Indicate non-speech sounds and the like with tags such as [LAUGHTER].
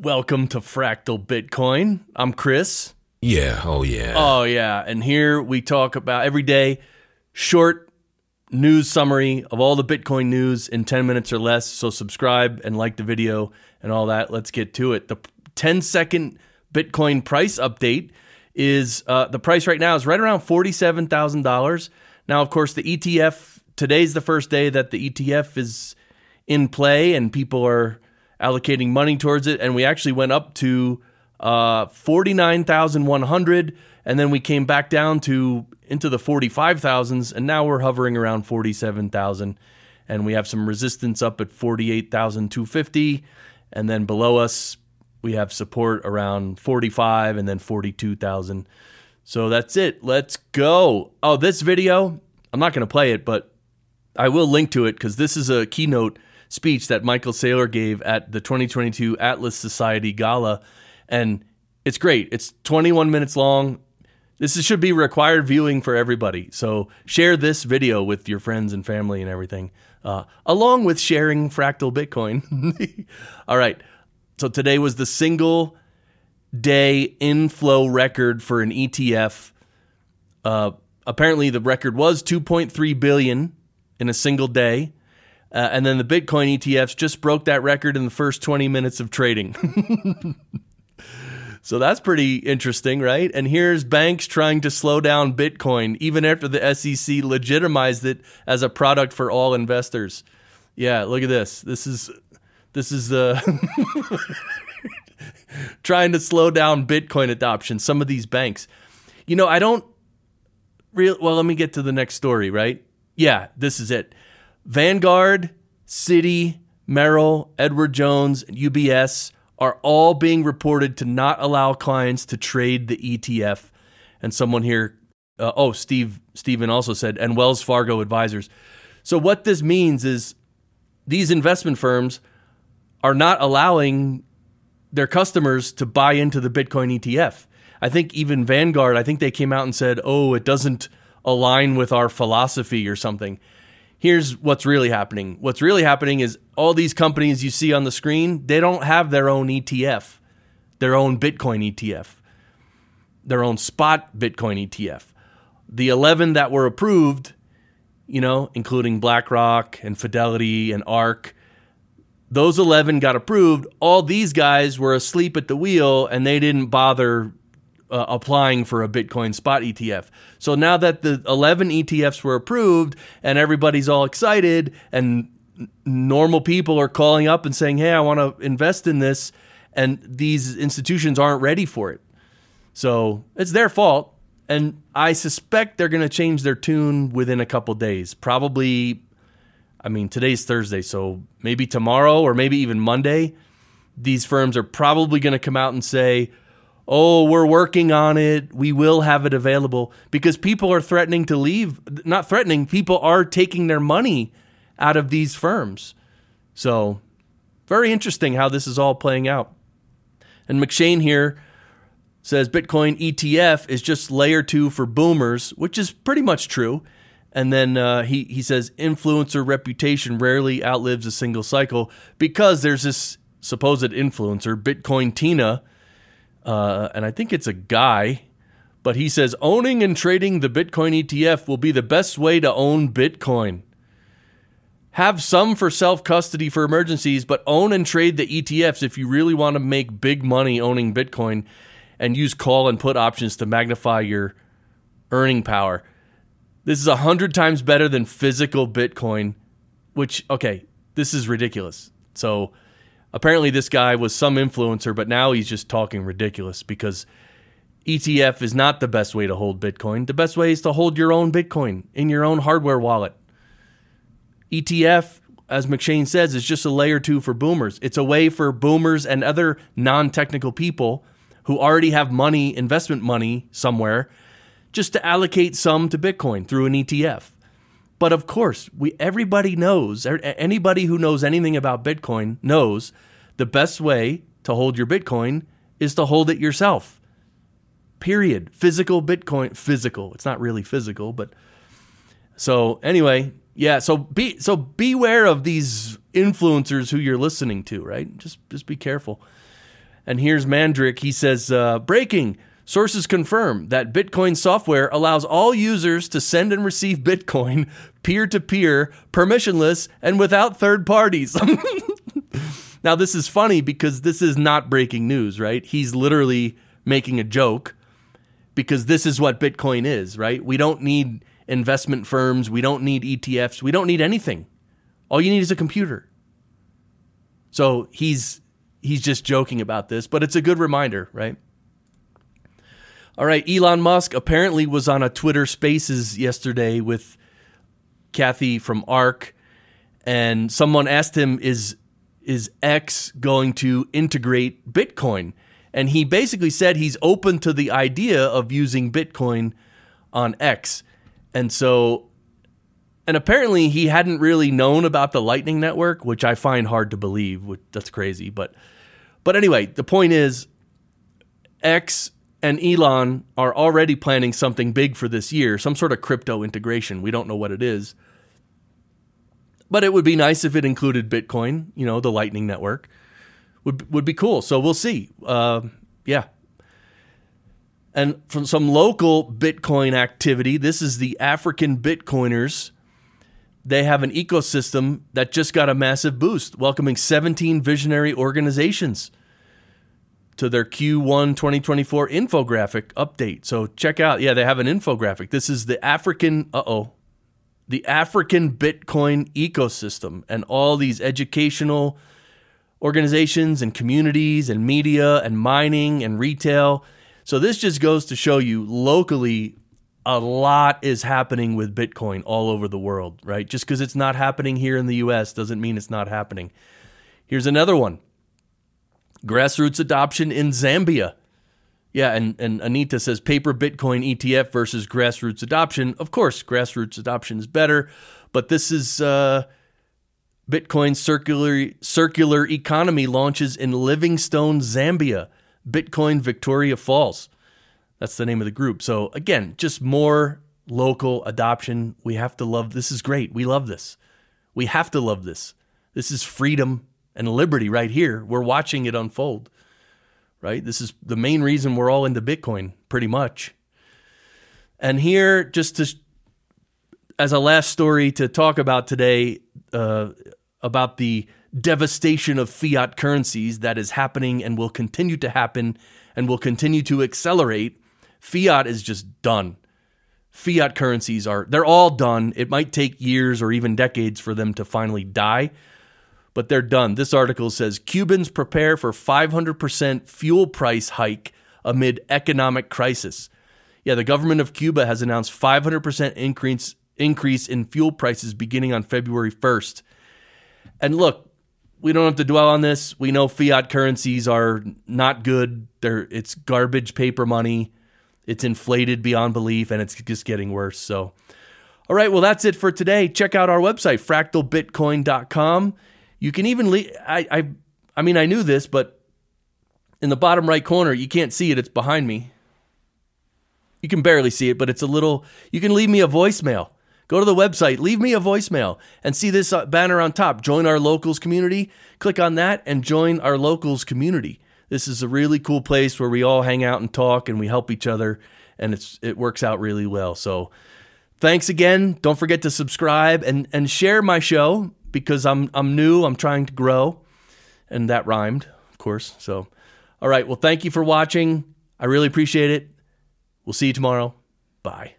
Welcome to Fractal Bitcoin. I'm Chris. Yeah. Oh, yeah. Oh, yeah. And here we talk about every day short news summary of all the Bitcoin news in 10 minutes or less. So subscribe and like the video and all that. Let's get to it. The 10 second Bitcoin price update is uh, the price right now is right around $47,000. Now, of course, the ETF, today's the first day that the ETF is in play and people are allocating money towards it. And we actually went up to uh, 49,100 and then we came back down to into the 45,000s and now we're hovering around 47,000 and we have some resistance up at 48,250 and then below us we have support around 45 and then 42,000. So that's it. Let's go. Oh, this video, I'm not going to play it, but I will link to it because this is a keynote speech that Michael Saylor gave at the 2022 Atlas Society Gala. And it's great. It's 21 minutes long. This is, should be required viewing for everybody. So share this video with your friends and family and everything, uh, along with sharing Fractal Bitcoin. [LAUGHS] All right. So today was the single day inflow record for an ETF. Uh, apparently, the record was 2.3 billion in a single day. Uh, and then the Bitcoin ETFs just broke that record in the first 20 minutes of trading. [LAUGHS] so that's pretty interesting, right? And here's banks trying to slow down Bitcoin even after the SEC legitimized it as a product for all investors. Yeah, look at this. This is this is uh, [LAUGHS] trying to slow down Bitcoin adoption. Some of these banks, you know, I don't real. Well, let me get to the next story. Right? Yeah, this is it. Vanguard, Citi, Merrill, Edward Jones, and UBS are all being reported to not allow clients to trade the ETF. And someone here, uh, oh, Steve, Stephen also said, and Wells Fargo advisors. So what this means is these investment firms are not allowing their customers to buy into the Bitcoin ETF. I think even Vanguard, I think they came out and said, oh, it doesn't align with our philosophy or something here's what's really happening. What's really happening is all these companies you see on the screen, they don't have their own ETF, their own Bitcoin ETF, their own spot Bitcoin ETF. The 11 that were approved, you know, including BlackRock and Fidelity and ARK, those 11 got approved. All these guys were asleep at the wheel and they didn't bother uh, applying for a Bitcoin spot ETF. So now that the 11 ETFs were approved and everybody's all excited and normal people are calling up and saying, "Hey, I want to invest in this." And these institutions aren't ready for it. So, it's their fault. And I suspect they're going to change their tune within a couple days. Probably I mean, today's Thursday, so maybe tomorrow or maybe even Monday, these firms are probably going to come out and say, oh, we're working on it. We will have it available because people are threatening to leave. Not threatening, people are taking their money out of these firms. So, very interesting how this is all playing out. And McShane here says Bitcoin ETF is just layer two for boomers, which is pretty much true. And then uh, he, he says influencer reputation rarely outlives a single cycle because there's this supposed influencer, Bitcoin Tina, uh, and I think it's a guy, but he says owning and trading the Bitcoin ETF will be the best way to own Bitcoin. Have some for self custody for emergencies, but own and trade the ETFs if you really want to make big money owning Bitcoin and use call and put options to magnify your earning power. This is a hundred times better than physical Bitcoin, which, okay, this is ridiculous. So, apparently this guy was some influencer, but now he's just talking ridiculous because ETF is not the best way to hold Bitcoin. The best way is to hold your own Bitcoin in your own hardware wallet. ETF, as McShane says, is just a layer two for boomers. It's a way for boomers and other non technical people who already have money, investment money somewhere, just to allocate some to Bitcoin through an ETF. But of course, we everybody knows, er, anybody who knows anything about Bitcoin knows the best way to hold your Bitcoin is to hold it yourself. Period. Physical Bitcoin, physical. It's not really physical, but so anyway, yeah, so be so beware of these influencers who you're listening to, right? Just just be careful. And here's Mandrik. He says, uh, breaking. Sources confirm that Bitcoin software allows all users to send and receive Bitcoin peer to peer, permissionless, and without third parties. [LAUGHS] now, this is funny because this is not breaking news, right? He's literally making a joke because this is what Bitcoin is, right? We don't need investment firms, we don't need ETFs, we don't need anything. All you need is a computer. So he's he's just joking about this, but it's a good reminder, right? All right, Elon Musk apparently was on a Twitter Spaces yesterday with Cathie from ARK, and someone asked him, "Is is X going to integrate Bitcoin?" And he basically said he's open to the idea of using Bitcoin on X. And so, and apparently he hadn't really known about the Lightning Network, which I find hard to believe. Which, that's crazy, but but anyway, the point is, X and Elon are already planning something big for this year, some sort of crypto integration. We don't know what it is. But it would be nice if it included Bitcoin, you know, the Lightning Network. Would, would be cool. So we'll see. Uh, yeah. And from some local Bitcoin activity, this is the African Bitcoiners. They have an ecosystem that just got a massive boost, welcoming 17 visionary organizations to their Q1 2024 infographic update. So check out, yeah, they have an infographic. This is the African, uh oh, the African Bitcoin ecosystem and all these educational organizations and communities and media and mining and retail. So this just goes to show you locally a lot is happening with Bitcoin all over the world, right? Just because it's not happening here in the US doesn't mean it's not happening. Here's another one Grassroots adoption in Zambia. Yeah, and, and Anita says paper Bitcoin ETF versus grassroots adoption. Of course, grassroots adoption is better, but this is uh, Bitcoin circular circular economy launches in Livingstone, Zambia. Bitcoin Victoria Falls. That's the name of the group. So again, just more local adoption. We have to love this is great. We love this. We have to love this. This is freedom and liberty right here. We're watching it unfold, right? This is the main reason we're all into Bitcoin, pretty much. And here, just to, as a last story to talk about today, uh, about the devastation of fiat currencies that is happening and will continue to happen and will continue to accelerate. Fiat is just done. Fiat currencies are, they're all done. It might take years or even decades for them to finally die, but they're done. This article says Cubans prepare for 500% fuel price hike amid economic crisis. Yeah, the government of Cuba has announced 500% increase increase in fuel prices beginning on February 1st. And look, we don't have to dwell on this. We know fiat currencies are not good. They're it's garbage paper money. It's inflated beyond belief and it's just getting worse. So all right, well that's it for today. Check out our website fractalbitcoin.com. You can even leave. I, I, I mean, I knew this, but in the bottom right corner, you can't see it. It's behind me. You can barely see it, but it's a little. You can leave me a voicemail. Go to the website, leave me a voicemail, and see this uh, banner on top. Join our locals community. Click on that and join our locals community. This is a really cool place where we all hang out and talk and we help each other, and it's it works out really well. So, thanks again. Don't forget to subscribe and and share my show because I'm I'm new, I'm trying to grow, and that rhymed, of course. So, all right. Well, thank you for watching. I really appreciate it. We'll see you tomorrow. Bye.